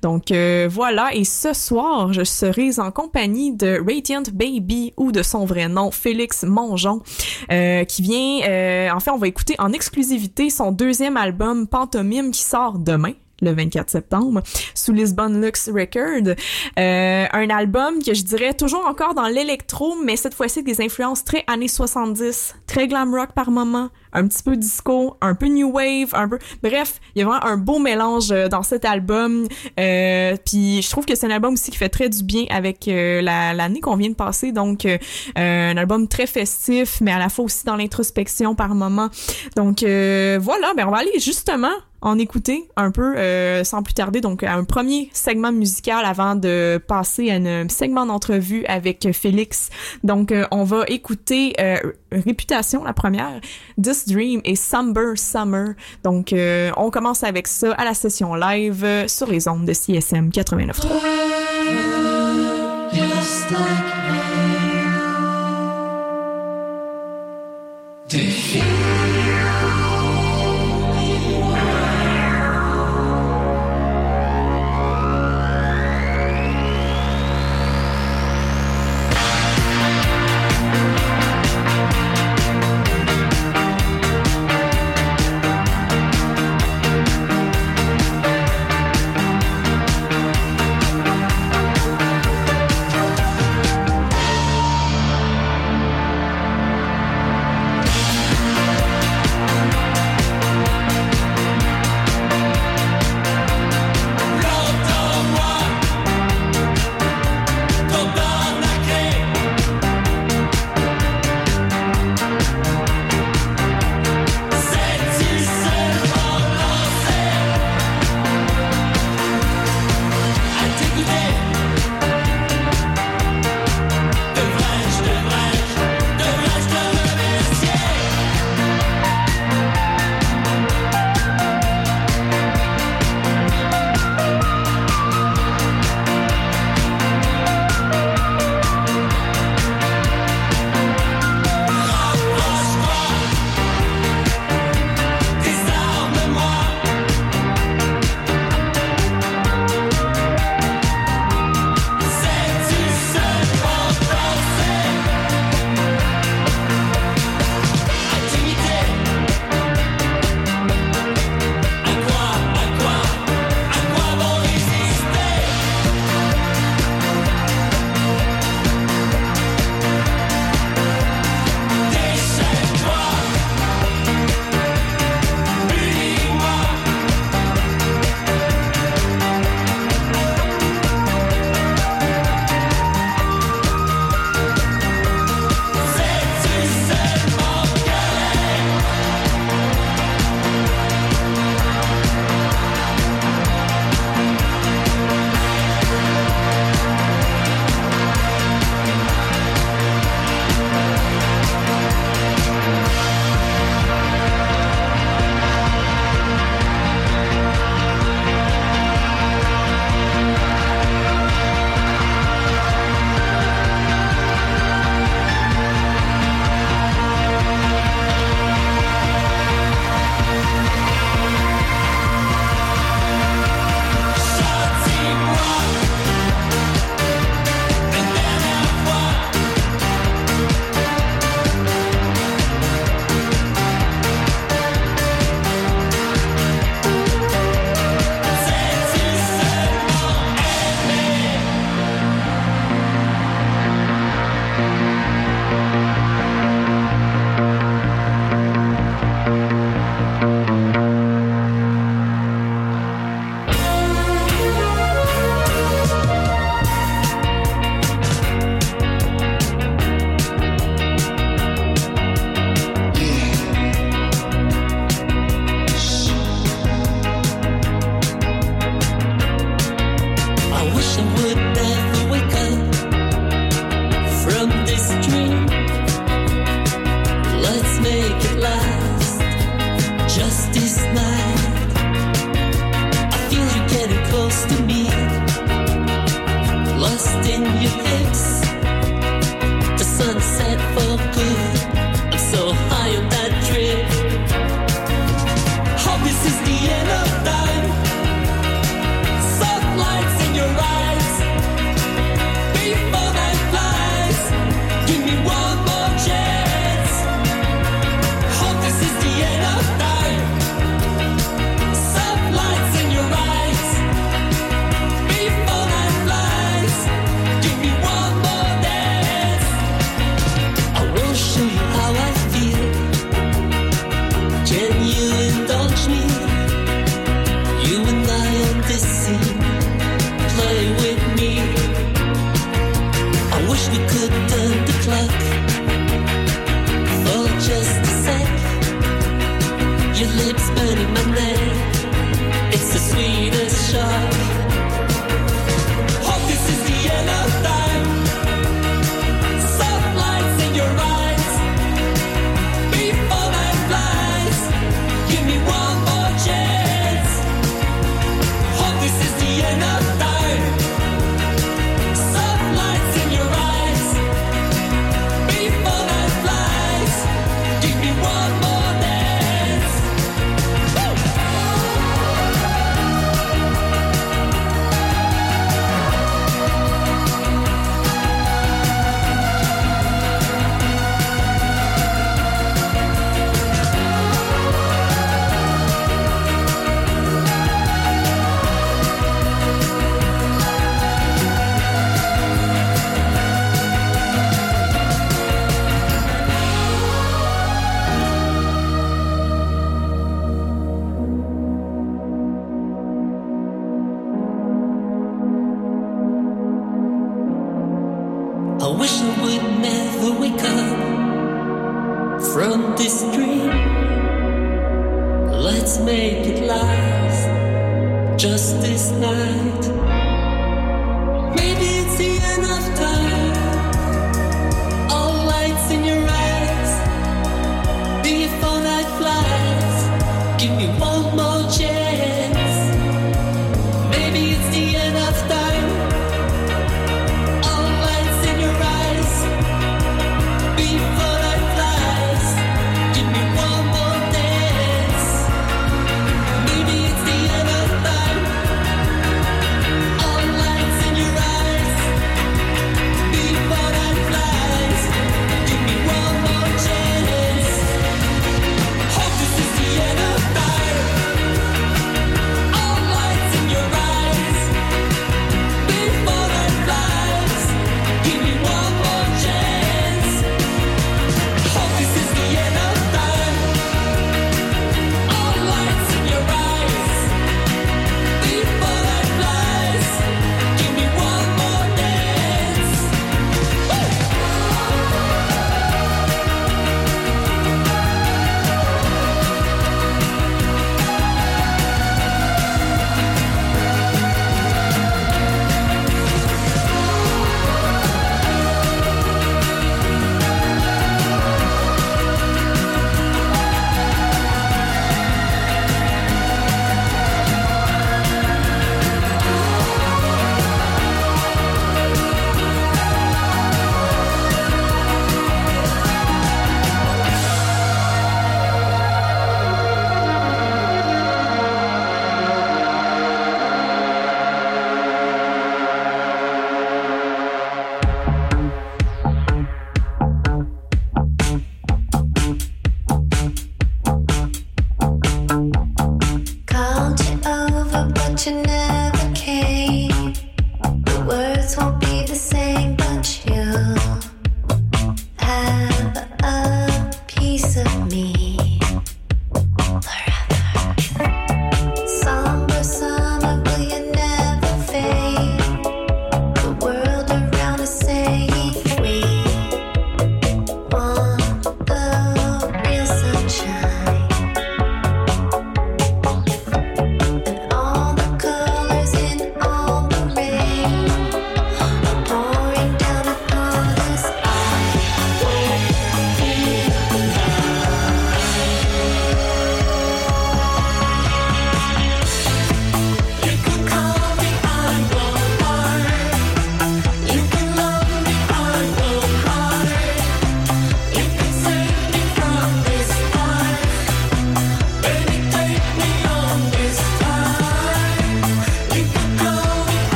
Donc euh, voilà, et ce soir, je serai en compagnie de Radiant Baby ou de son vrai nom, Félix Mongeon, euh, qui vient, euh, en fait, on va écouter en exclusivité son deuxième album Pantomime qui sort demain le 24 septembre, sous Lisbon Lux Record. Euh, un album que je dirais toujours encore dans l'électro, mais cette fois-ci des influences très années 70, très glam rock par moment, un petit peu disco, un peu new wave, un peu... Bref, il y a vraiment un beau mélange euh, dans cet album. Euh, puis je trouve que c'est un album aussi qui fait très du bien avec euh, l'année qu'on vient de passer. Donc, un album très festif, mais à la fois aussi dans l'introspection par moment. Donc, voilà, ben on va aller justement en écouter un peu euh, sans plus tarder. Donc, un premier segment musical avant de passer à un segment d'entrevue avec Félix. Donc, on va écouter Réputation, la première, This Dream et Somber Summer. Donc, on commence avec ça à la session live sur les ondes de CSM 89.3. lips burning my neck. It's the sweetest shock.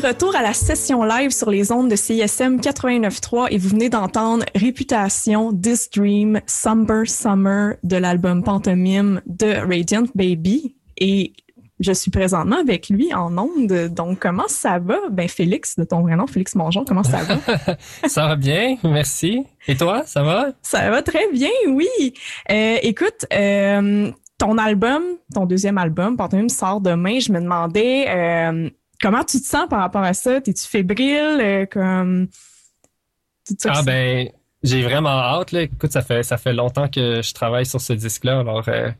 De retour à la session live sur les ondes de CISM 89.3 et vous venez d'entendre Réputation, This Dream, Somber Summer de l'album Pantomime de Radiant Baby. Et je suis présentement avec lui en ondes. Donc, comment ça va? Ben, Félix, de ton vrai nom, Félix Mongeon, comment ça va? ça va bien, merci. Et toi, ça va? Ça va très bien, oui. Euh, écoute, euh, ton album, ton deuxième album, Pantomime, sort demain. Je me demandais euh, comment tu te sens par rapport à ça? T'es-tu fébrile? Euh, comme... ah ben, j'ai vraiment hâte. Là. Écoute, ça fait ça fait longtemps que je travaille sur ce disque-là. Alors, euh,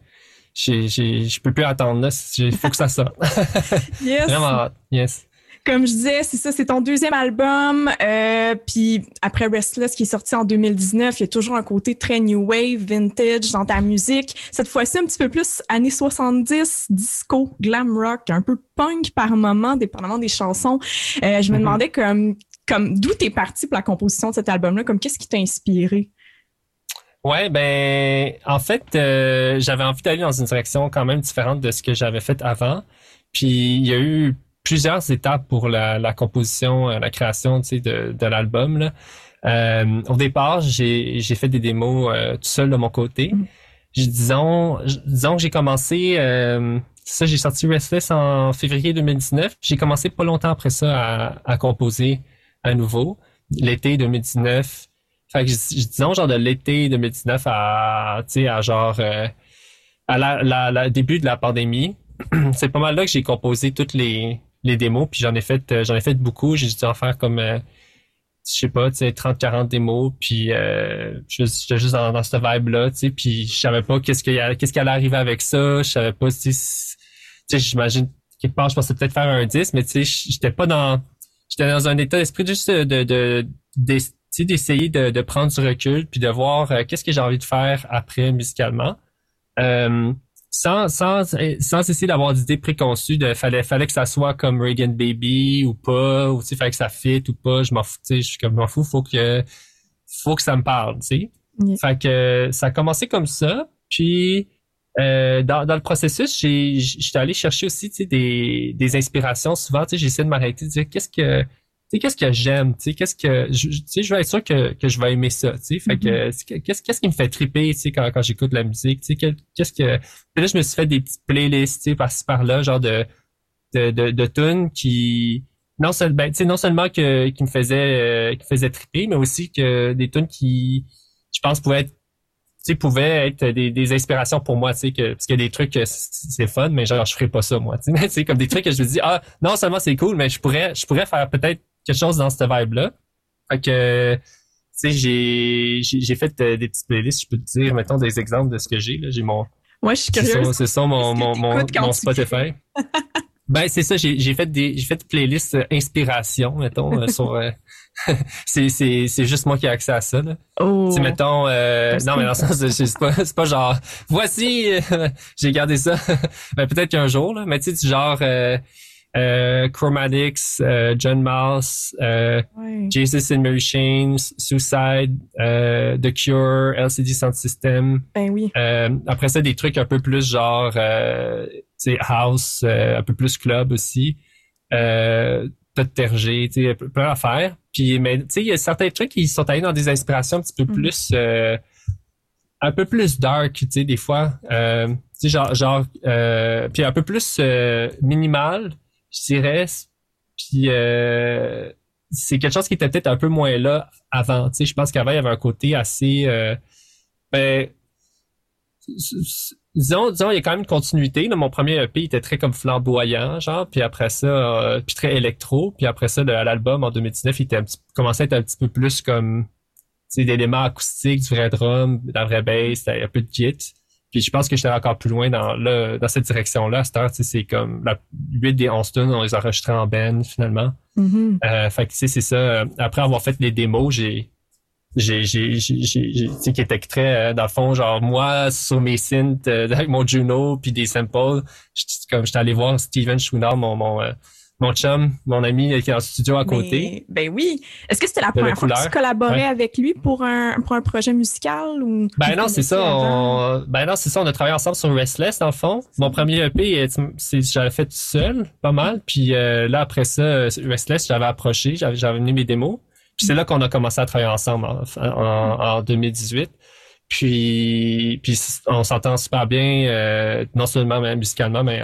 j'ai, j'ai, je peux plus attendre là. Il faut que ça sorte. yes. vraiment hâte. Yes comme je disais, c'est ça, c'est ton deuxième album. Euh, puis après Restless qui est sorti en 2019, il y a toujours un côté très new wave, vintage dans ta musique. Cette fois-ci, un petit peu plus années 70, disco, glam rock, un peu punk par moment, dépendamment des chansons. Euh, je me mm-hmm. demandais comme, comme d'où t'es parti pour la composition de cet album-là, comme qu'est-ce qui t'a inspiré? Ouais, ben en fait, euh, j'avais envie d'aller dans une direction quand même différente de ce que j'avais fait avant. Puis il y a eu plusieurs étapes pour la, la composition, euh, la création de, de l'album. Euh, au départ, j'ai fait des démos euh, tout seul de mon côté. Mm. Disons, disons que j'ai commencé, euh, ça j'ai sorti Restless en février 2019. J'ai commencé pas longtemps après ça à, à composer à nouveau, l'été 2019. Fait que disons genre de l'été 2019 à, tu sais, à genre à la, la, la, début de la pandémie. C'est pas mal là que j'ai composé toutes les les démos, puis j'en ai fait euh, j'en ai fait beaucoup. J'ai dû en faire comme euh, je sais pas, tu sais, 30, 40 démos, puis euh, j'étais juste dans, dans cette vibe-là, tu sais, puis je savais pas qu'est-ce qu'il qu'est-ce allait arriver avec ça, je savais pas, tu sais, j'imagine, quelque part, je pensais peut-être faire un 10, mais tu sais, j'étais pas dans, j'étais dans un état d'esprit juste de, de, d'essayer de, de, prendre du recul, puis de voir qu'est-ce que j'ai envie de faire après musicalement. Euh, sans, sans, sans essayer d'avoir d'idées préconçues de fallait, fallait que ça soit comme Reagan Baby ou pas, ou tu fallait que ça fit ou pas, je m'en fous, tu sais, je suis comme, m'en fous, faut que, faut que ça me parle, tu sais. Fait que ça a commencé comme ça, puis euh, dans, dans le processus, j'ai, j'étais allé chercher aussi, tu sais, des, des inspirations. Souvent, tu sais, j'essaie de m'arrêter, de dire qu'est-ce que, sais, qu'est-ce que j'aime, tu sais, qu'est-ce que, tu sais, je vais être sûr que, que je vais aimer ça, tu sais, fait que, mm-hmm. qu'est-ce, qu'est-ce qui me fait triper, tu sais, quand, quand j'écoute la musique, tu sais, qu'est-ce que, là, je me suis fait des petites playlists, tu sais, par-ci, par-là, genre de, de, de, de tunes qui, non seulement, ben, tu sais, non seulement que, qui me faisaient, euh, qui faisaient triper, mais aussi que des tunes qui, je pense, pouvaient être tu sais, pouvaient être des, des inspirations pour moi, tu sais, que, parce qu'il y a des trucs, c'est fun, mais genre, je ferais pas ça, moi, tu sais, comme des trucs que je me dis, ah, non seulement c'est cool, mais je pourrais, je pourrais faire peut-être quelque chose dans cette vibe-là. Fait que, tu sais, j'ai, j'ai fait euh, des petites playlists, je peux te dire, mettons des exemples de ce que j'ai, là. J'ai mon... Moi, je suis curieuse. C'est ça, mon, mon, mon, mon Spotify. ben, c'est ça, j'ai, j'ai fait des, j'ai fait des playlists euh, inspiration, mettons, euh, sur, c'est, c'est, c'est juste moi qui ai accès à ça, là. Oh. Tu mettons, euh, non, mais dans le sens, c'est pas, c'est pas genre, voici, j'ai gardé ça. ben, peut-être qu'un jour, là, mais tu sais, genre, euh, Chromatics, euh, John Mouse, euh, Jesus and Mary Chains, Suicide, euh, The Cure, LCD Sound System. Ben oui. après ça, des trucs un peu plus genre, tu house, un peu plus club aussi. Euh, peut terger, tu sais, plein d'affaires. Puis, mais tu sais, il y a certains trucs qui sont allés dans des inspirations un petit peu mm. plus, un peu plus dark, tu sais, des fois. Euh, tu sais, genre, genre, puis un peu plus minimal je dirais. Puis euh, c'est quelque chose qui était peut-être un peu moins là avant. Tu sais, je pense qu'avant, il y avait un côté assez... Euh, ben, disons, disons, il y a quand même une continuité. Là, mon premier EP était très comme flamboyant, genre, puis après ça, euh, puis très électro, puis après ça, l'album en 2019, il était un petit, commençait à être un petit peu plus comme, d'éléments acoustiques, du vrai drum, de la vraie bass, un peu de git. Puis je pense que j'étais encore plus loin dans le, dans cette direction-là. À cette heure, c'est comme la 8 des 11 tunes, on les a enregistrés en band finalement. Mm-hmm. euh, fait que c'est ça. Après avoir fait les démos, j'ai j'ai j'ai j'ai qui était très euh, dans le fond genre moi sur mes synths euh, avec mon Juno puis des samples comme j'étais allé voir Steven Schooner mon mon euh, mon chum, mon ami qui est en studio à côté. Ben, ben oui. Est-ce que c'était la première fois que tu collaborais Ouais. avec lui pour un, pour un projet musical ou? Ben non, c'est ça. On... Ben non, c'est ça. On a travaillé ensemble sur Restless, dans le fond. Mon premier EP, j'avais fait tout seul, pas mal. Puis euh, là, après ça, Restless, j'avais approché, j'avais j'avais amené mes démos. Puis c'est là qu'on a commencé à travailler ensemble en, en, en 2018. Puis, puis on s'entend super bien, euh, non seulement musicalement, mais,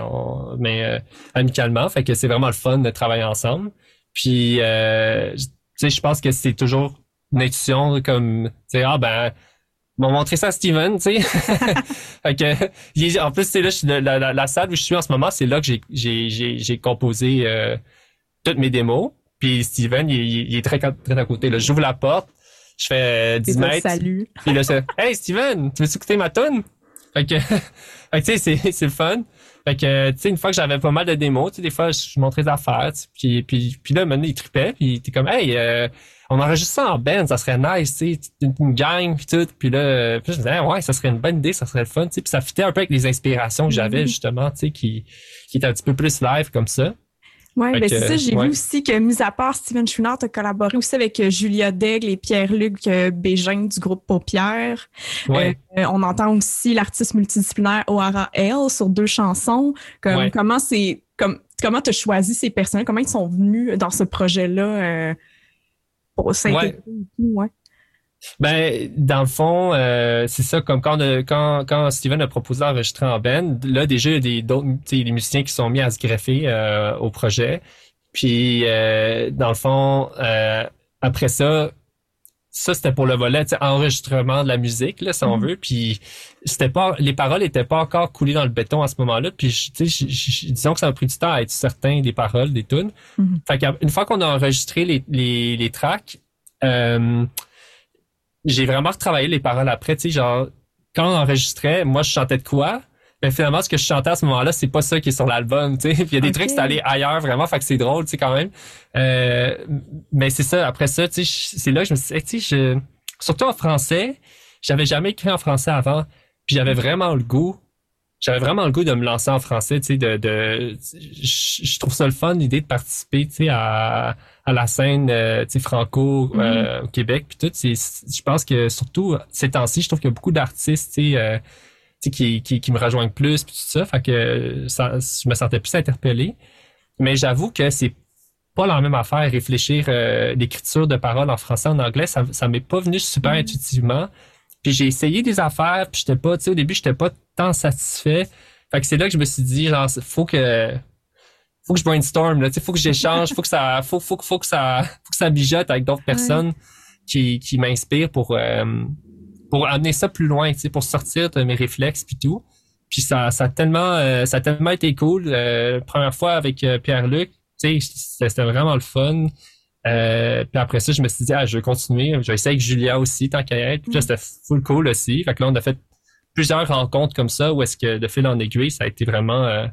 mais euh, amicalement. Fait que c'est vraiment le fun de travailler ensemble. Puis, euh, tu sais, je pense que c'est toujours une intuition comme, tu sais, ah ben, m'ont montré ça à Steven, tu sais. en plus, c'est là, la, salle où je suis en ce moment, c'est là que j'ai, composé toutes mes démos. Puis Steven, il, il- est très, très à côté. J'ouvre la porte, je fais euh, 10 Déjà, mètres. Salut. Puis là, c'est Hey Steven, tu veux écouter ma tune? Fait que, fait que, tu sais, c'est, c'est le fun. Fait que, tu sais, une fois que j'avais pas mal de démos, tu sais, des fois, je montrais des affaires, tu sais, puis, puis, puis là, maintenant, il trippait, puis t'es comme, hey, euh, on enregistre ça en band, ça serait nice, tu sais, une, une gang, puis tout. Puis là, puis je me disais, ouais, ça serait une bonne idée, ça serait le fun, tu sais, puis ça fitait un peu avec les inspirations que j'avais, Mhm. justement, tu sais, qui, qui étaient un petit peu plus live comme ça. Ouais, Fait ben c'est ça. J'ai ouais. vu aussi que, mis à part Steven Chouinard, tu as collaboré aussi avec euh, Julia Daigle et Pierre-Luc euh, Bégin du groupe Paupière. Ouais. Euh, on entend aussi l'artiste multidisciplinaire O'Hara L sur deux chansons. Comme, Ouais. Comment c'est comme comment tu as choisi ces personnes? Comment ils sont venus dans ce projet-là euh, pour s'intégrer ouais? Ben, dans le fond, euh, c'est ça, comme quand, a- quand, quand Steven a proposé d'enregistrer en band, là, déjà, il y a des, d'autres, musiciens qui sont mis à se greffer euh, au projet. Puis, euh, dans le fond, après ça, ça, c'était pour le volet, enregistrement de la musique, là, si on Mhm. veut. Puis, c'était pas, les paroles étaient pas encore coulées dans le béton à ce moment-là. Puis, tu sais, disons que ça a pris du temps à être certain des paroles, des tunes. Mhm. Fait qu'une fois qu'on a enregistré les, les, les tracks, euh, j'ai vraiment retravaillé les paroles après, tu sais, genre, quand on enregistrait, moi, je chantais de quoi? Mais finalement, ce que je chantais à ce moment-là, c'est pas ça qui est sur l'album, tu sais. Puis il y a des Ok. trucs, c'est allé ailleurs, vraiment, fait que c'est drôle, tu sais, quand même. Euh, mais c'est ça, après ça, tu sais, c'est là que je me suis dit, tu sais, je, surtout en français, j'avais jamais écrit en français avant, puis j'avais vraiment le goût, j'avais vraiment le goût de me lancer en français, tu sais, de, de, je, je trouve ça le fun, l'idée de participer, tu sais, à, à la scène, euh, tu sais, franco, euh, au Québec, puis tout. Je pense que surtout ces temps-ci, je trouve qu'il y a beaucoup d'artistes, euh, qui, qui, qui me rejoignent plus, puis tout ça, fait que ça, je me sentais plus interpellé. Mais j'avoue que c'est pas la même affaire réfléchir euh, l'écriture de paroles en français en anglais ça ça m'est pas venu super intuitivement puis j'ai essayé des affaires puis j'étais pas tu sais au début j'étais pas tant satisfait fait que c'est là que je me suis dit genre faut que faut que je brainstorm là faut que j'échange faut que ça faut faut faut que ça faut que ça mijote avec d'autres personnes qui qui m'inspirent pour euh, pour amener ça plus loin tu sais pour sortir de mes réflexes puis tout puis ça ça a tellement euh, ça a tellement été cool euh, première fois avec euh, Pierre-Luc tu sais, c'était vraiment le fun. Euh, puis après ça, je me suis dit, ah, je vais continuer. Je vais essayer avec Julia aussi, tant qu'à être. Puis là, c'était full cool aussi. Fait que là, on a fait plusieurs rencontres comme ça où est-ce que de fil en aiguille, ça a été vraiment euh,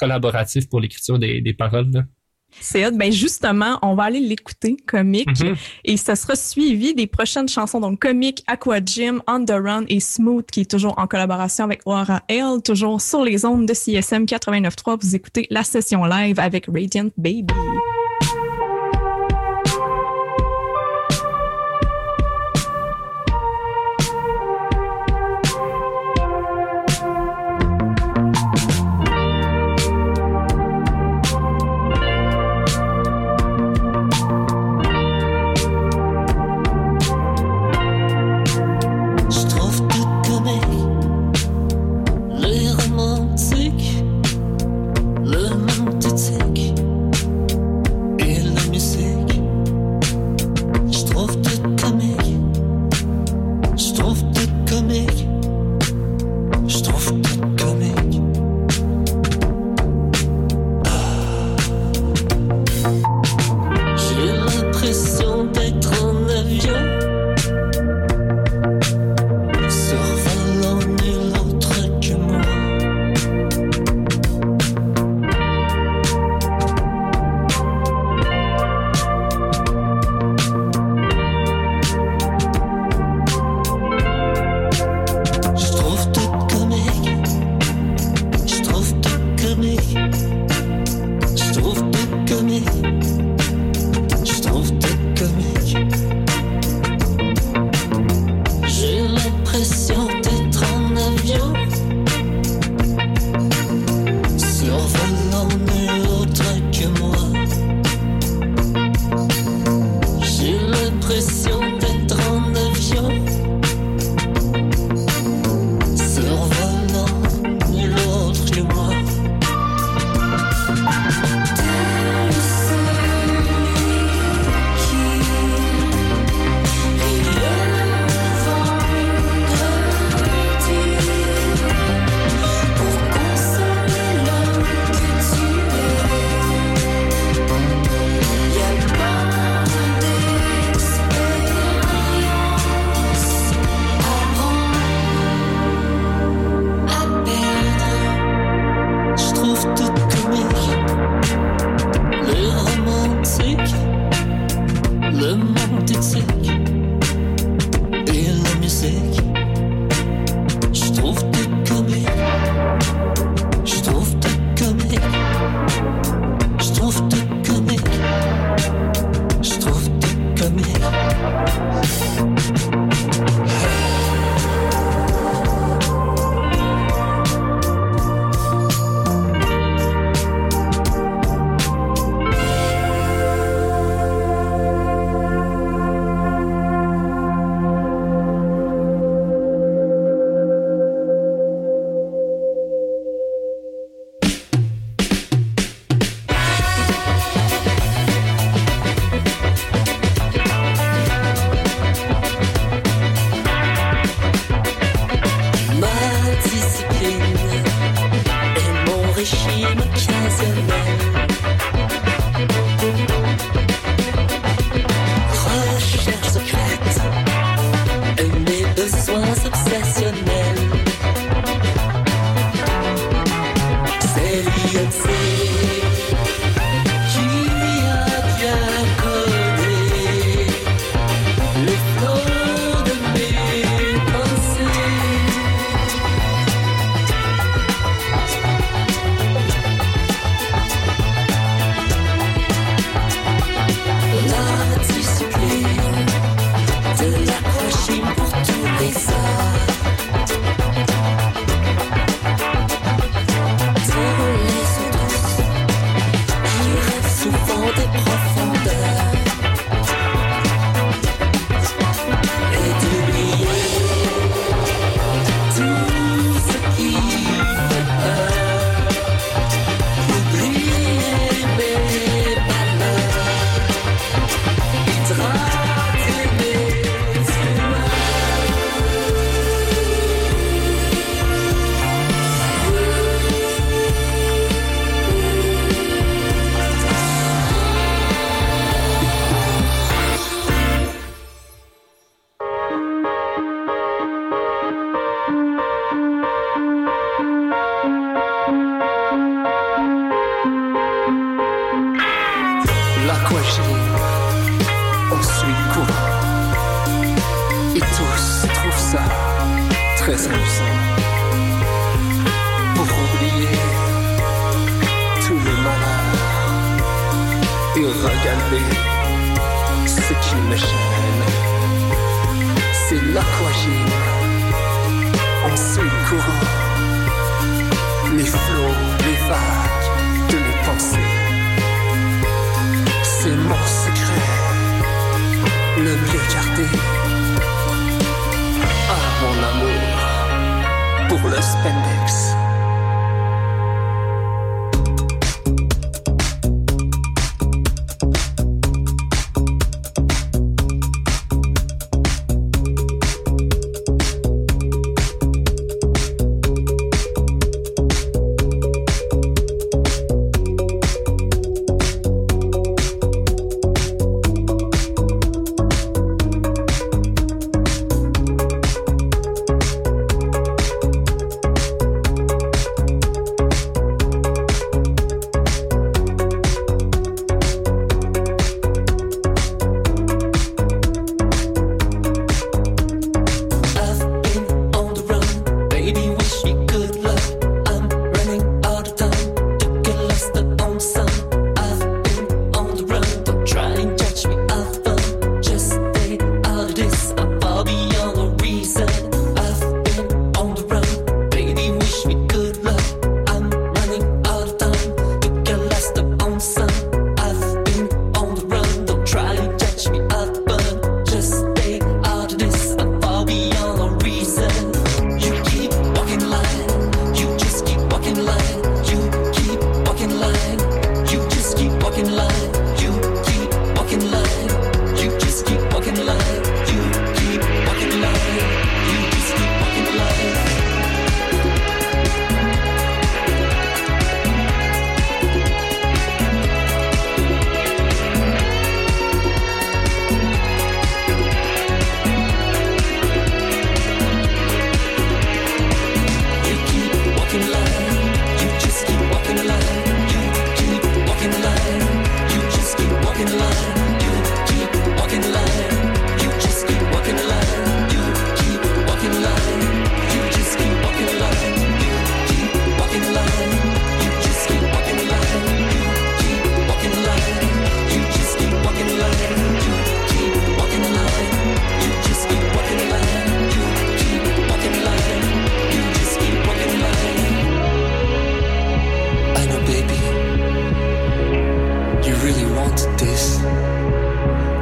collaboratif pour l'écriture des, des paroles. Là. C'est. Ben justement, on va aller l'écouter, comique. Mhm. Et ça sera suivi des prochaines chansons, donc Comic, Aqua Gym, On the Run et Smooth, qui est toujours en collaboration avec Aura L, toujours sur les ondes de CSM 89.3. Vous écoutez la session live avec Radiant Baby.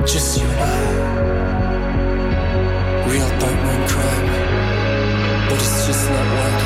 Just you and I. Real in crime. But it's just not right.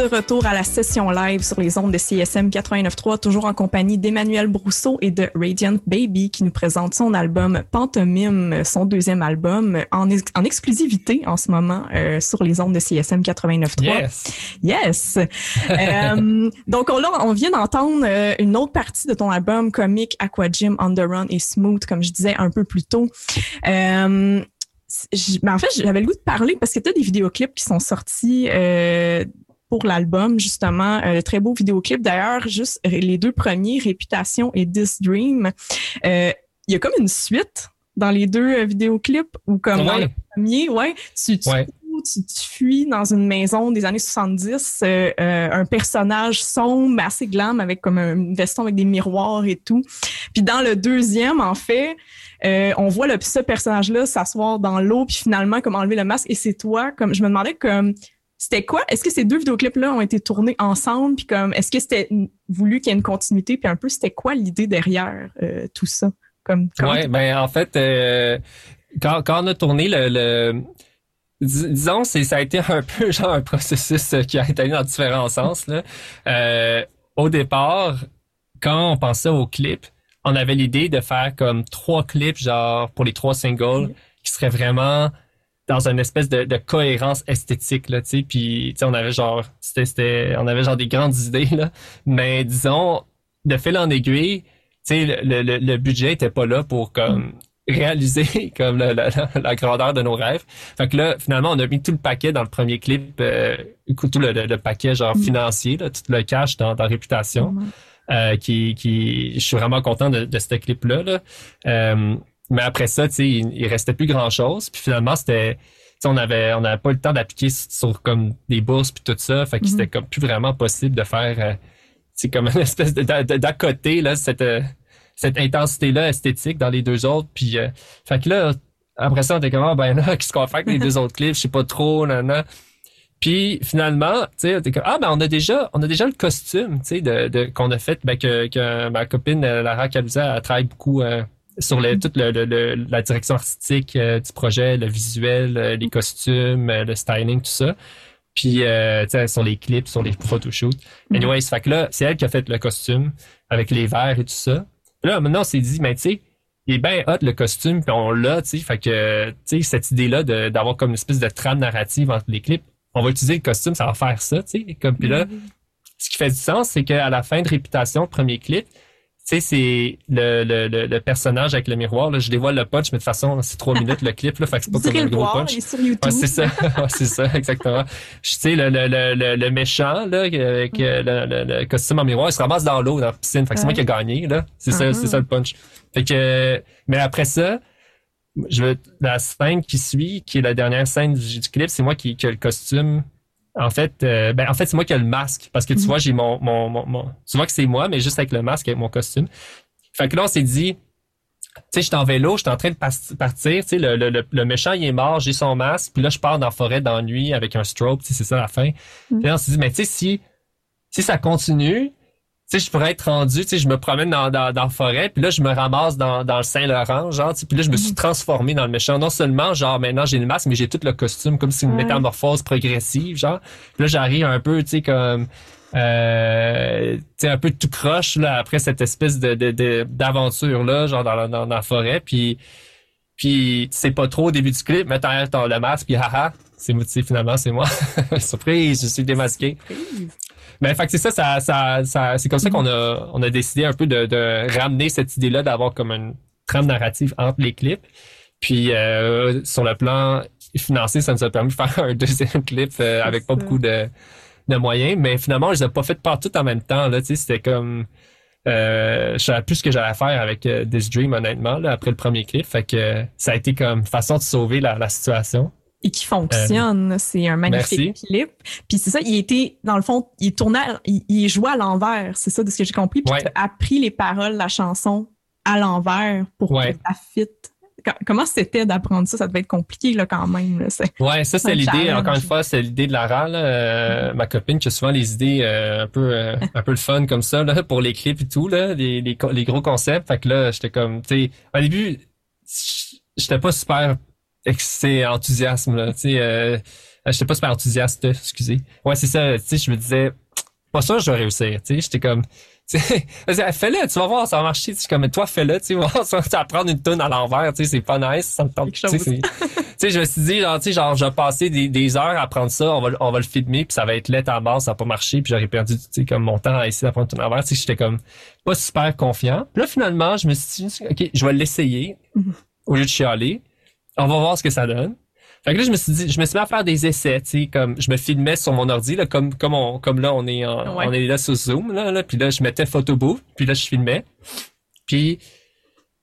De retour à la session live sur les ondes de CSM 89.3, toujours en compagnie d'Emmanuel Brousseau et de Radiant Baby qui nous présente son album Pantomime, son deuxième album en, ex- en exclusivité en ce moment euh, sur les ondes de CSM 89.3. Yes. Yes. Euh, donc on, là, on vient d'entendre euh, une autre partie de ton album comique Aqua Gym, On the Run et Smooth, comme je disais un peu plus tôt. Mais en fait, j'avais le goût de parler parce que tu as des vidéoclips qui sont sortis euh, pour l'album, justement. Euh, très beau vidéoclip. D'ailleurs, juste les deux premiers, Réputation et This Dream. Euh, Il y a comme une suite dans les deux euh, vidéoclips ou comme dans Ouais. le premier, ouais, tu, tu Ouais. tu, tu fuis dans une maison des années 70, euh, euh, un personnage sombre, assez glam, avec comme un veston avec des miroirs et tout. Puis dans le deuxième, en fait, euh, on voit le, ce personnage-là s'asseoir dans l'eau, puis finalement, comme enlever le masque, et c'est toi. Comme je me demandais comme c'était quoi? Est-ce que ces deux vidéoclips-là ont été tournés ensemble? Puis comme est-ce que c'était voulu qu'il y ait une continuité? Puis un peu, c'était quoi l'idée derrière euh, tout ça? Comme Ouais, ben en fait, euh, quand, quand on a tourné le, le dis- disons, c'est ça a été un peu genre un processus euh, qui a été allé dans différents sens. Là. Euh, au départ, quand on pensait au clip, on avait l'idée de faire comme trois clips, genre pour les trois singles, qui seraient vraiment dans une espèce de, de cohérence esthétique là, tu sais. Puis, tu sais, on avait genre, c'était, c'était, on avait genre des grandes idées là, mais disons, de fil en aiguille, tu sais, le, le, le budget était pas là pour comme réaliser comme la, la, la- grandeur de nos rêves. Fait que là, finalement, on a mis tout le paquet dans le premier clip, euh, tout le, le, le paquet genre Mm. financier, là, tout le cash dans, dans Réputation, euh, qui, qui, je suis vraiment content de, de ce clip-là. Là. Euh, mais après ça, tu sais, il, il restait plus grand-chose. Puis finalement, c'était, on avait, on n'avait pas le temps d'appliquer sur, comme des bourses puis tout ça. Fait que Mhm. c'était comme plus vraiment possible de faire, euh, c'est comme une espèce de d'à côté là cette euh, cette intensité là esthétique dans les deux autres. Puis euh, fait que là après ça on était comme ah, ben là qu'est-ce qu'on va faire avec les deux autres clips, je sais pas trop nan, nan. Puis finalement, tu sais, on était comme, ah ben on a déjà on a déjà le costume, tu sais de, de qu'on a fait ben, que, que ma copine euh, Lara Calusa travaille beaucoup euh, sur le, toute le, le- le- la direction artistique euh, du projet, le visuel, euh, les costumes, euh, le styling, tout ça. Puis, euh, sur les clips, sur les photoshoots. Mhm. Anyways, fait que là, c'est elle qui a fait le costume avec les verres et tout ça. Là, maintenant, on s'est dit, mais tu sais, il est bien hot le costume, puis on l'a, tu sais. Fait que, tu sais, cette idée-là d'avoir comme une espèce de trame narrative entre les clips, on va utiliser le costume, ça va faire ça, tu sais. Comme, puis là, ce qui fait du sens, c'est qu'à la fin de Réputation, le premier clip, sais, c'est le, le, le, le personnage avec le miroir. Là, je dévoile le punch, mais de toute façon, c'est trois minutes le clip, là, fait que c'est pas comme un le gros voir, punch. Ouais, c'est ça, Ouais, c'est ça, exactement. Je sais, le, le, le, le, le méchant, là, avec euh, le, le, costume en miroir, il se ramasse dans l'eau, dans la piscine. Fait que c'est moi qui ai gagné, là. C'est ça, Ah. c'est ça le punch. Fait que, euh, mais après ça, je veux, la scène qui suit, qui est la dernière scène du, du clip, c'est moi qui, qui a le costume. En fait, euh, ben, en fait, c'est moi qui ai le masque. Parce que tu Mhm. vois, j'ai mon, mon, mon, mon- tu vois que c'est moi, mais juste avec le masque, avec mon costume. Fait que là, on s'est dit, tu sais, j'étais en vélo, j'étais en train de partir, tu sais, le, le, le, méchant, il est mort, j'ai son masque, puis là, je pars dans la forêt dans la nuit avec un strobe, tu sais, c'est ça la fin. Mm. Puis là, on s'est dit, mais tu sais, si, si ça continue, sais, je pourrais être rendu, tu sais, je me promène dans, dans, dans la forêt, puis là, je me ramasse dans, dans le Saint-Laurent, genre, tu sais, puis là, je me suis transformé dans le méchant. Non seulement, genre, maintenant, j'ai le masque, mais j'ai tout le costume, comme si une Ouais. métamorphose progressive, genre. Puis là, j'arrive un peu, tu sais, comme, euh, tu sais, un peu tout croche, là, après cette espèce de, de, de- d'aventure-là, genre, dans, la- dans, dans la forêt, puis, puis, tu sais pas trop au début du clip, mais t'as t'as le masque, puis haha, c'est, tu finalement, c'est moi. Surprise, je suis démasqué. Mais fait que c'est ça, ça, ça, ça c'est comme ça qu'on a, on a décidé un peu de, de ramener cette idée-là d'avoir comme une trame narrative entre les clips. Puis euh, sur le plan financier, ça nous a permis de faire un deuxième clip euh, avec pas ça. beaucoup de, de moyens. Mais finalement, on les a pas fait partout en même temps. Là, c'était comme euh, je savais plus ce que j'allais faire avec euh, This Dream, honnêtement, là, après le premier clip. Fait que euh, ça a été comme façon de sauver la, la situation. Et qui fonctionne. c'est un magnifique Euh, merci. clip. Puis c'est ça, il était, dans le fond, il tournait, il, il jouait à l'envers. C'est ça de ce que j'ai compris. Puis Ouais. tu as appris les paroles la chanson à l'envers pour Ouais. que ça fit. Co- Comment c'était d'apprendre ça? Ça devait être compliqué là, quand même. Là. Ouais, ça c'est l'idée. Encore une fois, c'est l'idée de Lara, là, euh, ma copine, qui a souvent les idées euh, un peu euh, un peu le fun comme ça là, pour les clips et tout là, les, les, les gros concepts. Fait que là, j'étais comme, tu sais, au début, j'étais pas super excité, enthousiasme là. Tu sais, euh, Euh, J'étais pas super enthousiaste, excusez. Ouais, c'est ça, tu sais, je me disais, pas sûr que je vais réussir, tu sais, j'étais comme, fais-le, tu vas voir, ça va marcher, tu sais, comme, toi, fais-le, tu voir, ça va prendre une tonne à l'envers, tu sais, c'est pas nice, ça me tente, je me suis dit, genre, genre, je vais passer des, des heures à prendre ça, on va, on va le filmer, puis ça va être laid à base, ça va pas marcher, puis j'aurais perdu, tu sais, comme mon temps à essayer d'apprendre tout l'envers, tu sais, j'étais comme pas super confiant. Puis là, finalement, je me suis dit, OK, je vais l'essayer, Mhm. au lieu de chialer. On va voir ce que ça donne. Fait que là, je me suis dit, je me suis mis à faire des essais, tu sais, comme, je me filmais sur mon ordi, là, comme, comme on, comme là, on est en- Ouais. on est là sur Zoom, là, là, puis là, je mettais photo booth, puis là, je filmais. Puis,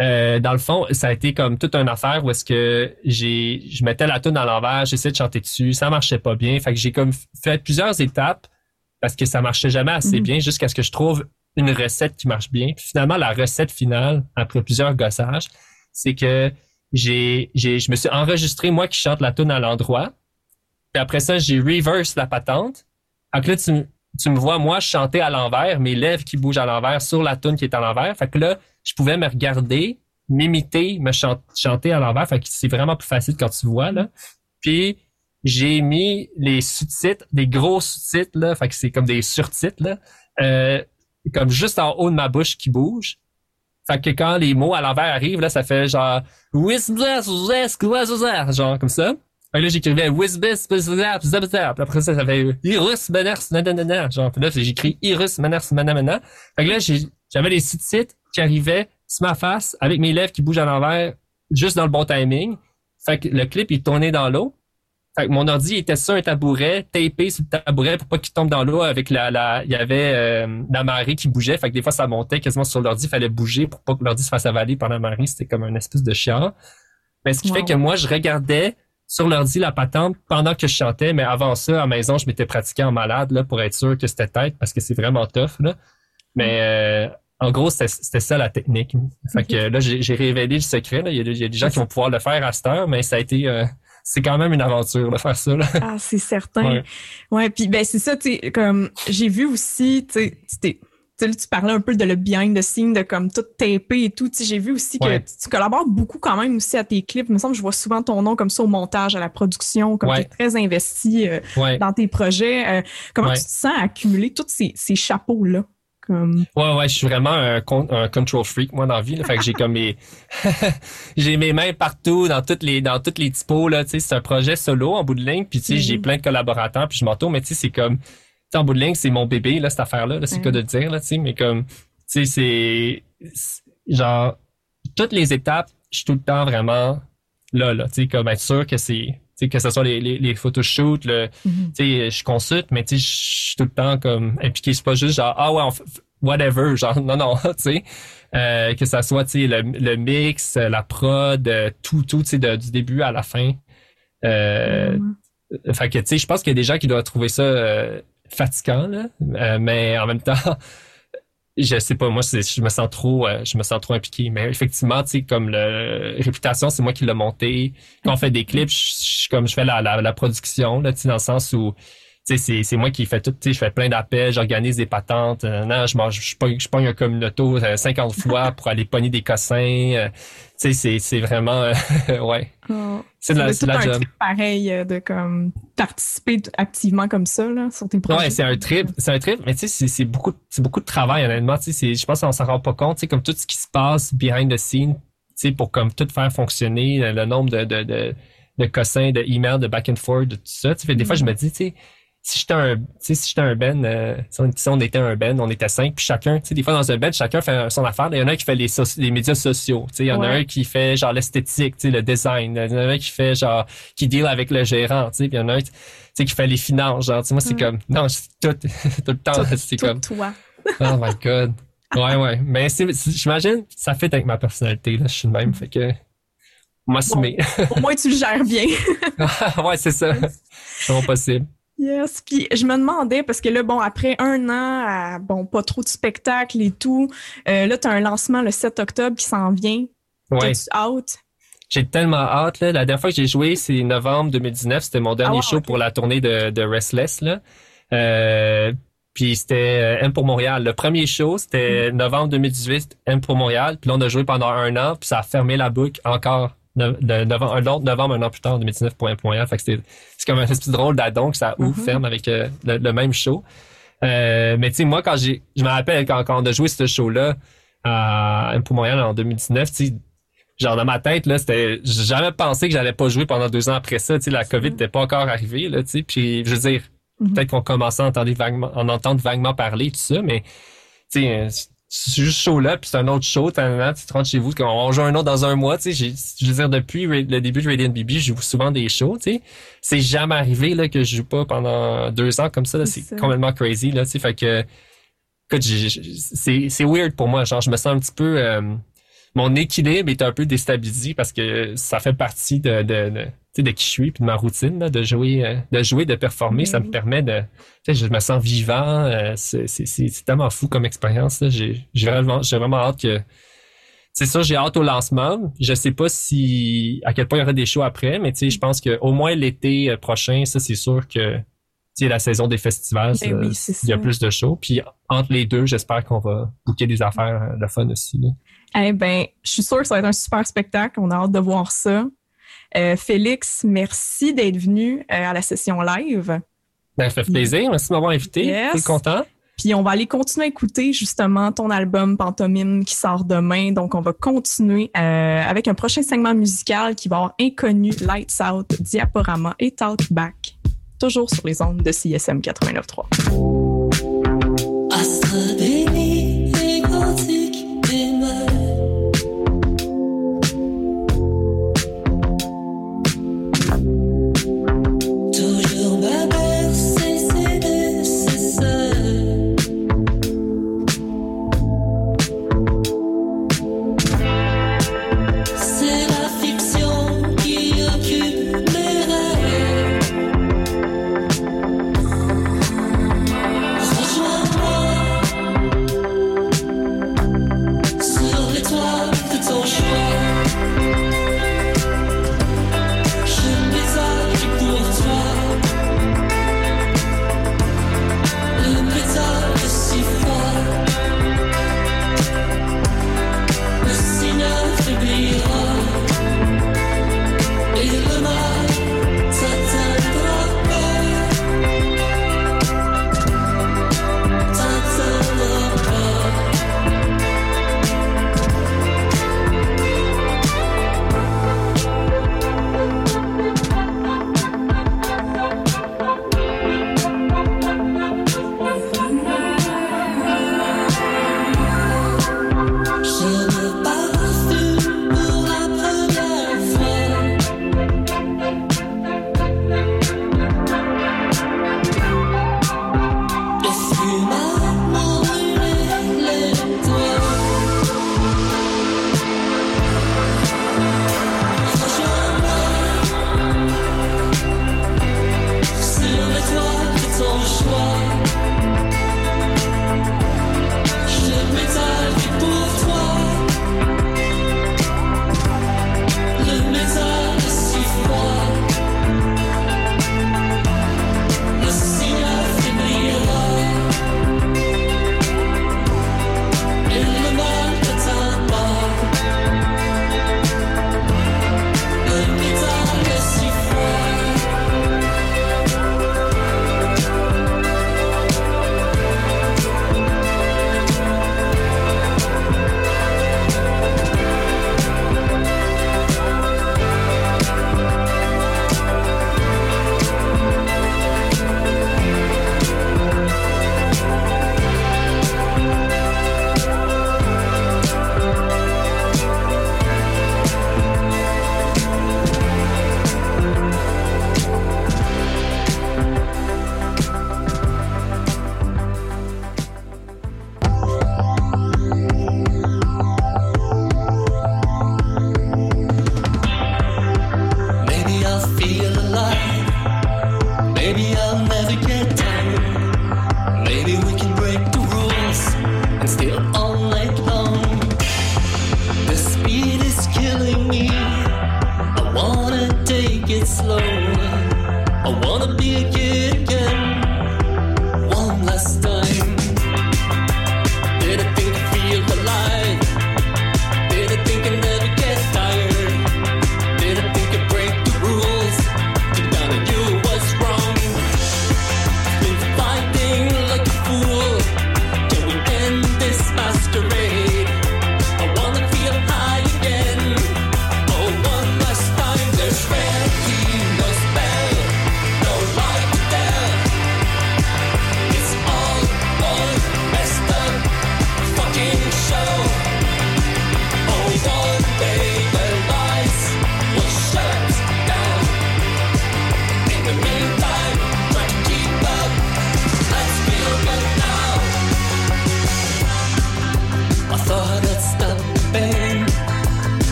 euh, dans le fond, ça a été comme toute une affaire où est-ce que j'ai, je mettais la tune à l'envers, j'essayais de chanter dessus, ça marchait pas bien. Fait que j'ai comme fait plusieurs étapes parce que ça marchait jamais assez Mhm. bien jusqu'à ce que je trouve une recette qui marche bien. Puis finalement, la recette finale, après plusieurs gossages, c'est que j'ai, je me suis enregistré moi qui chante la tune à l'endroit. Puis après ça, j'ai reverse la patente. Fait que là, tu, tu me vois, moi, chanter à l'envers, mes lèvres qui bougent à l'envers sur la tune qui est à l'envers. Fait que là, je pouvais me regarder, m'imiter, me chan- chanter à l'envers. Fait que c'est vraiment plus facile quand tu vois, là. Puis, j'ai mis les sous-titres, des gros sous-titres, là. Fait que c'est comme des surtitres, là. Euh, comme juste en haut de ma bouche qui bouge. Fait que quand les mots à l'envers arrivent, là, ça fait genre, genre comme ça. Que là, j'écrivais Wisbis, après ça, ça fait Irus, Maners, nanana. Genre, puis là, j'écris Irus, Maners, nanana. Fait que là, j'avais les sous-titres qui arrivaient sur ma face avec mes lèvres qui bougent à l'envers juste dans le bon timing. Fait que le clip, il tournait dans l'eau. Fait que mon ordi était sur un tabouret, tapé sur le tabouret pour pas qu'il tombe dans l'eau avec la, la, il y avait euh, la marée qui bougeait. Fait que des fois, ça montait quasiment sur l'ordi. Il fallait bouger pour pas que l'ordi se fasse avaler par la marée. C'était comme une espèce de chiant. Mais ce qui Wow. fait que moi, je regardais sur l'ordi la patente pendant que je chantais. Mais avant ça, à la maison, je m'étais pratiqué en malade là, pour être sûr que c'était tête parce que c'est vraiment tough. Là. Mais euh, en gros, c'était ça la technique. Fait que là, j'ai révélé le secret. Là. Il, y a, des- il y a des gens qui vont pouvoir le faire à cette heure, mais ça a été... euh, c'est quand même une aventure de faire ça. Là. Ah, c'est certain. Ouais. Ouais, puis ben c'est ça, tu sais, comme j'ai vu aussi, tu sais, tu parlais un peu de le behind the scene, de comme tout tapé et tout. J'ai vu aussi que Ouais. tu, collabores beaucoup quand même aussi à tes clips. Il me semble que je vois souvent ton nom comme ça au montage, à la production, comme Ouais. tu es très investi euh, Ouais. dans tes projets. Euh, comment tu te sens à accumuler tous ces, ces chapeaux-là? Comme... Ouais, ouais, je suis vraiment un, con- un control freak, moi, dans la vie. Là. Fait que j'ai comme mes... j'ai mes mains partout, dans toutes les dans toutes les typos, là. Tu sais, c'est un projet solo, en bout de ligne. Puis, tu sais, j'ai Mhm. plein de collaborateurs, puis je m'entoure. Mais, tu sais, c'est comme... En bout de ligne, c'est mon bébé, là, cette affaire-là. Là, c'est Mhm. quoi de le dire, là, tu sais. Mais comme... Tu sais, c'est... c'est- Genre... Toutes les étapes, je suis tout le temps vraiment là, là. Tu sais, comme être sûr que c'est... Tu sais, que ce soit les, les, les photoshoots, le, Mhm. tu sais, je consulte, mais tu sais, je suis tout le temps comme impliqué. C'est pas juste genre, ah ouais, on whatever, genre, non, non, tu sais. Euh, que ça soit, tu sais, le, le mix, euh, la prod, euh, tout, tout, tu sais, du début à la fin. Euh, Vraiment. fait que, tu sais, je pense qu'il y a des gens qui doivent trouver ça euh, fatigant, là. Euh, mais en même temps, je sais pas, moi, je me sens trop, euh, je me sens trop impliqué. Mais effectivement, tu sais, comme le réputation, c'est moi qui l'ai monté. Quand on fait des clips, je, comme je fais la, la, la production, là, tu sais, dans le sens où, c'est, c'est moi qui fais tout, je fais plein d'appels, j'organise des patentes, euh, non, je mange, je pogne, je un communauto euh, 50 fois pour aller pogner des cossins, euh, sais, c'est, c'est vraiment, euh, ouais, Oh. c'est de la, c'est de la un job. trip pareil euh, de comme participer activement comme ça là, sur tes projets. Ouais, c'est un trip, c'est un trip, mais tu sais, c'est, c'est beaucoup, c'est beaucoup de travail honnêtement. Tu sais, je pense qu'on s'en rend pas compte. Tu sais, comme tout ce qui se passe behind the scene, tu sais, pour comme tout faire fonctionner, le, nombre de, de, de, de cossins, de emails, de back and forth, de tout ça. Tu sais, des fois, je me dis, tu sais, si j'étais un, si j'étais un ben, euh, si, on, était un ben, on était cinq, puis chacun, tu sais, des fois dans un ben, chacun fait son affaire. Il y en a un qui fait les, les médias sociaux, tu sais, il y en a Ouais. un qui fait genre l'esthétique, tu sais, le design, il y en a un qui fait genre qui deal avec le gérant, tu sais, puis il y en a un tu sais, qui fait les finances, genre, tu sais, moi c'est Mm. comme, non, tout, tout le temps, c'est comme, toi. oh my god, ouais ouais, mais j'imagine, ça fait avec ma personnalité là, je suis le même, fait que, moi c'est Bon. Au moins tu le gères bien. ouais c'est ça, c'est bon possible. Yes, puis je me demandais parce que là bon après un an à bon pas trop de spectacles et tout, euh, là t'as un lancement le 7 octobre qui s'en vient. Ouais. T'as-tu hâte? J'ai tellement hâte. Là. La dernière fois que j'ai joué, c'est novembre 2019. C'était mon dernier Ah ouais, show pour la tournée de, de Restless. Là. Euh, puis c'était euh, M pour Montréal. Le premier show, Mm. c'était novembre 2018, M pour Montréal. Puis là, on a joué pendant un an, puis ça a fermé la boucle encore de, un autre novembre, un an plus tard, en 2019 pour un. Fait que c'est, c'est comme un espèce de drôle d'addon que ça ouvre Mhm. ferme avec euh, le, le même show. Euh, mais tu sais, moi, quand j'ai, je me rappelle quand, quand on a joué ce show-là à Impôt Montréal en 2019, tu sais, genre dans ma tête, là, c'était, j'ai jamais pensé que j'allais pas jouer pendant deux ans après ça. Tu sais, la COVID n'était pas encore arrivée, là, tu sais. Puis, je veux dire, Mhm. peut-être qu'on commençait à entendre vaguement, en entendre vaguement parler, tout ça, mais, tu sais, c'est juste show là, puis c'est un autre show, t'as- tu te rentres chez vous, on va jouer un autre dans un mois, tu sais, j'ai- je veux dire, depuis le début de Radiant BB, je joue souvent des shows, tu sais. C'est jamais arrivé, là, que je joue pas pendant deux ans comme ça, C'est complètement crazy, là, tu sais, fait que, écoute, c'est weird pour moi, genre, je me sens un petit peu, euh, mon équilibre est un peu déstabilisé parce que ça fait partie de, de, de, tu sais, de qui je suis puis de ma routine, là, de jouer, euh, de jouer, de performer, ça me permet de, je me sens vivant, euh, c'est, c'est, c'est, c'est tellement fou comme expérience, j'ai, vraiment, j'ai vraiment hâte que, c'est ça, j'ai hâte au lancement. Je sais pas si à quel point il y aura des shows après, mais tu sais, je pense que au moins l'été euh, prochain, ça c'est sûr que sais la saison des festivals, Ben oui, c'est il y a ça. plus de shows. Puis entre les deux, j'espère qu'on va booker des affaires de fun aussi. là. Eh ben, je suis sûre que ça va être un super spectacle. On a hâte de voir ça. Euh, Félix, merci d'être venu euh, à la session live. Ben, ça fait plaisir. Merci de m'avoir invité. Yes. T'es content? Puis on va aller continuer à écouter justement ton album Pantomime qui sort demain. Donc on va continuer euh, avec un prochain segment musical qui va avoir Inconnu, Lights Out, Diaporama et Talk Back. Toujours sur les ondes de CSM 89.3.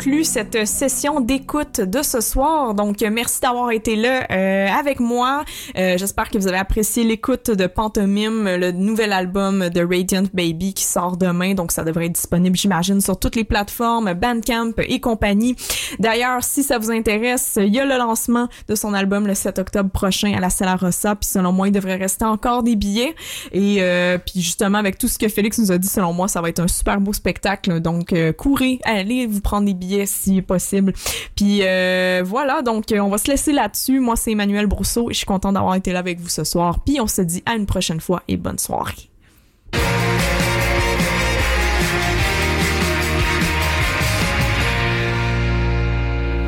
conclut cette session d'écoute de ce soir. Donc, merci d'avoir été là euh, avec moi. Euh, J'espère que vous avez apprécié l'écoute de Pantomime, le nouvel album de Radiant Baby qui sort demain. Donc, ça devrait être disponible, j'imagine, sur toutes les plateformes, Bandcamp et compagnie. D'ailleurs, si ça vous intéresse, il y a le lancement de son album le 7 octobre prochain à la Sala Rossa. Puis selon moi, il devrait rester encore des billets. Et euh, puis justement, avec tout ce que Félix nous a dit, selon moi, ça va être un super beau spectacle. Donc, euh, courez, allez vous prendre des billets si possible. Puis euh, voilà, donc euh, on va se laisser là-dessus. Moi, c'est Emmanuel Brousseau et je suis content d'avoir été là avec vous ce soir. Puis on se dit à une prochaine fois et bonne soirée.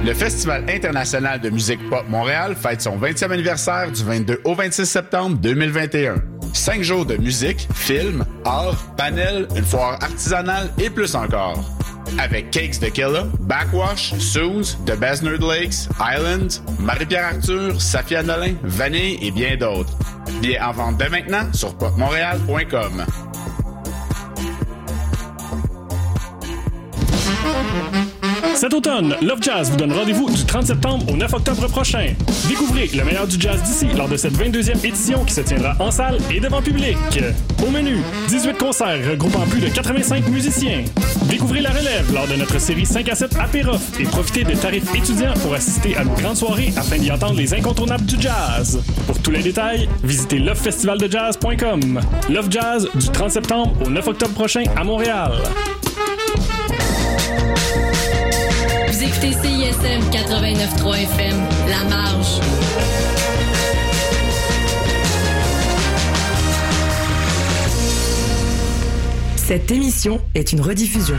Le Festival international de musique pop Montréal fête son 20e anniversaire du 22 au 26 septembre 2021. Cinq jours de musique, films, art, panel, une foire artisanale et plus encore. Avec Cakes de Killa, Backwash, Suze, The Best Lakes, Island, Marie-Pierre Arthur, Safia Nolin, Vanille et bien d'autres. Billets en vente dès maintenant sur popmontréal.com. Cet automne, Love Jazz vous donne rendez-vous du 30 septembre au 9 octobre prochain. Découvrez le meilleur du jazz d'ici lors de cette 22e édition qui se tiendra en salle et devant public. Au menu, 18 concerts regroupant plus de 85 musiciens. Découvrez la relève lors de notre série 5 à 7 Apérof et profitez des tarifs étudiants pour assister à nos grandes soirées afin d'y entendre les incontournables du jazz. Pour tous les détails, visitez lovefestivaldejazz.com. Love Jazz du 30 septembre au 9 octobre prochain à Montréal. Écoutez CISM 89.3 FM, La Marge. Cette émission est une rediffusion.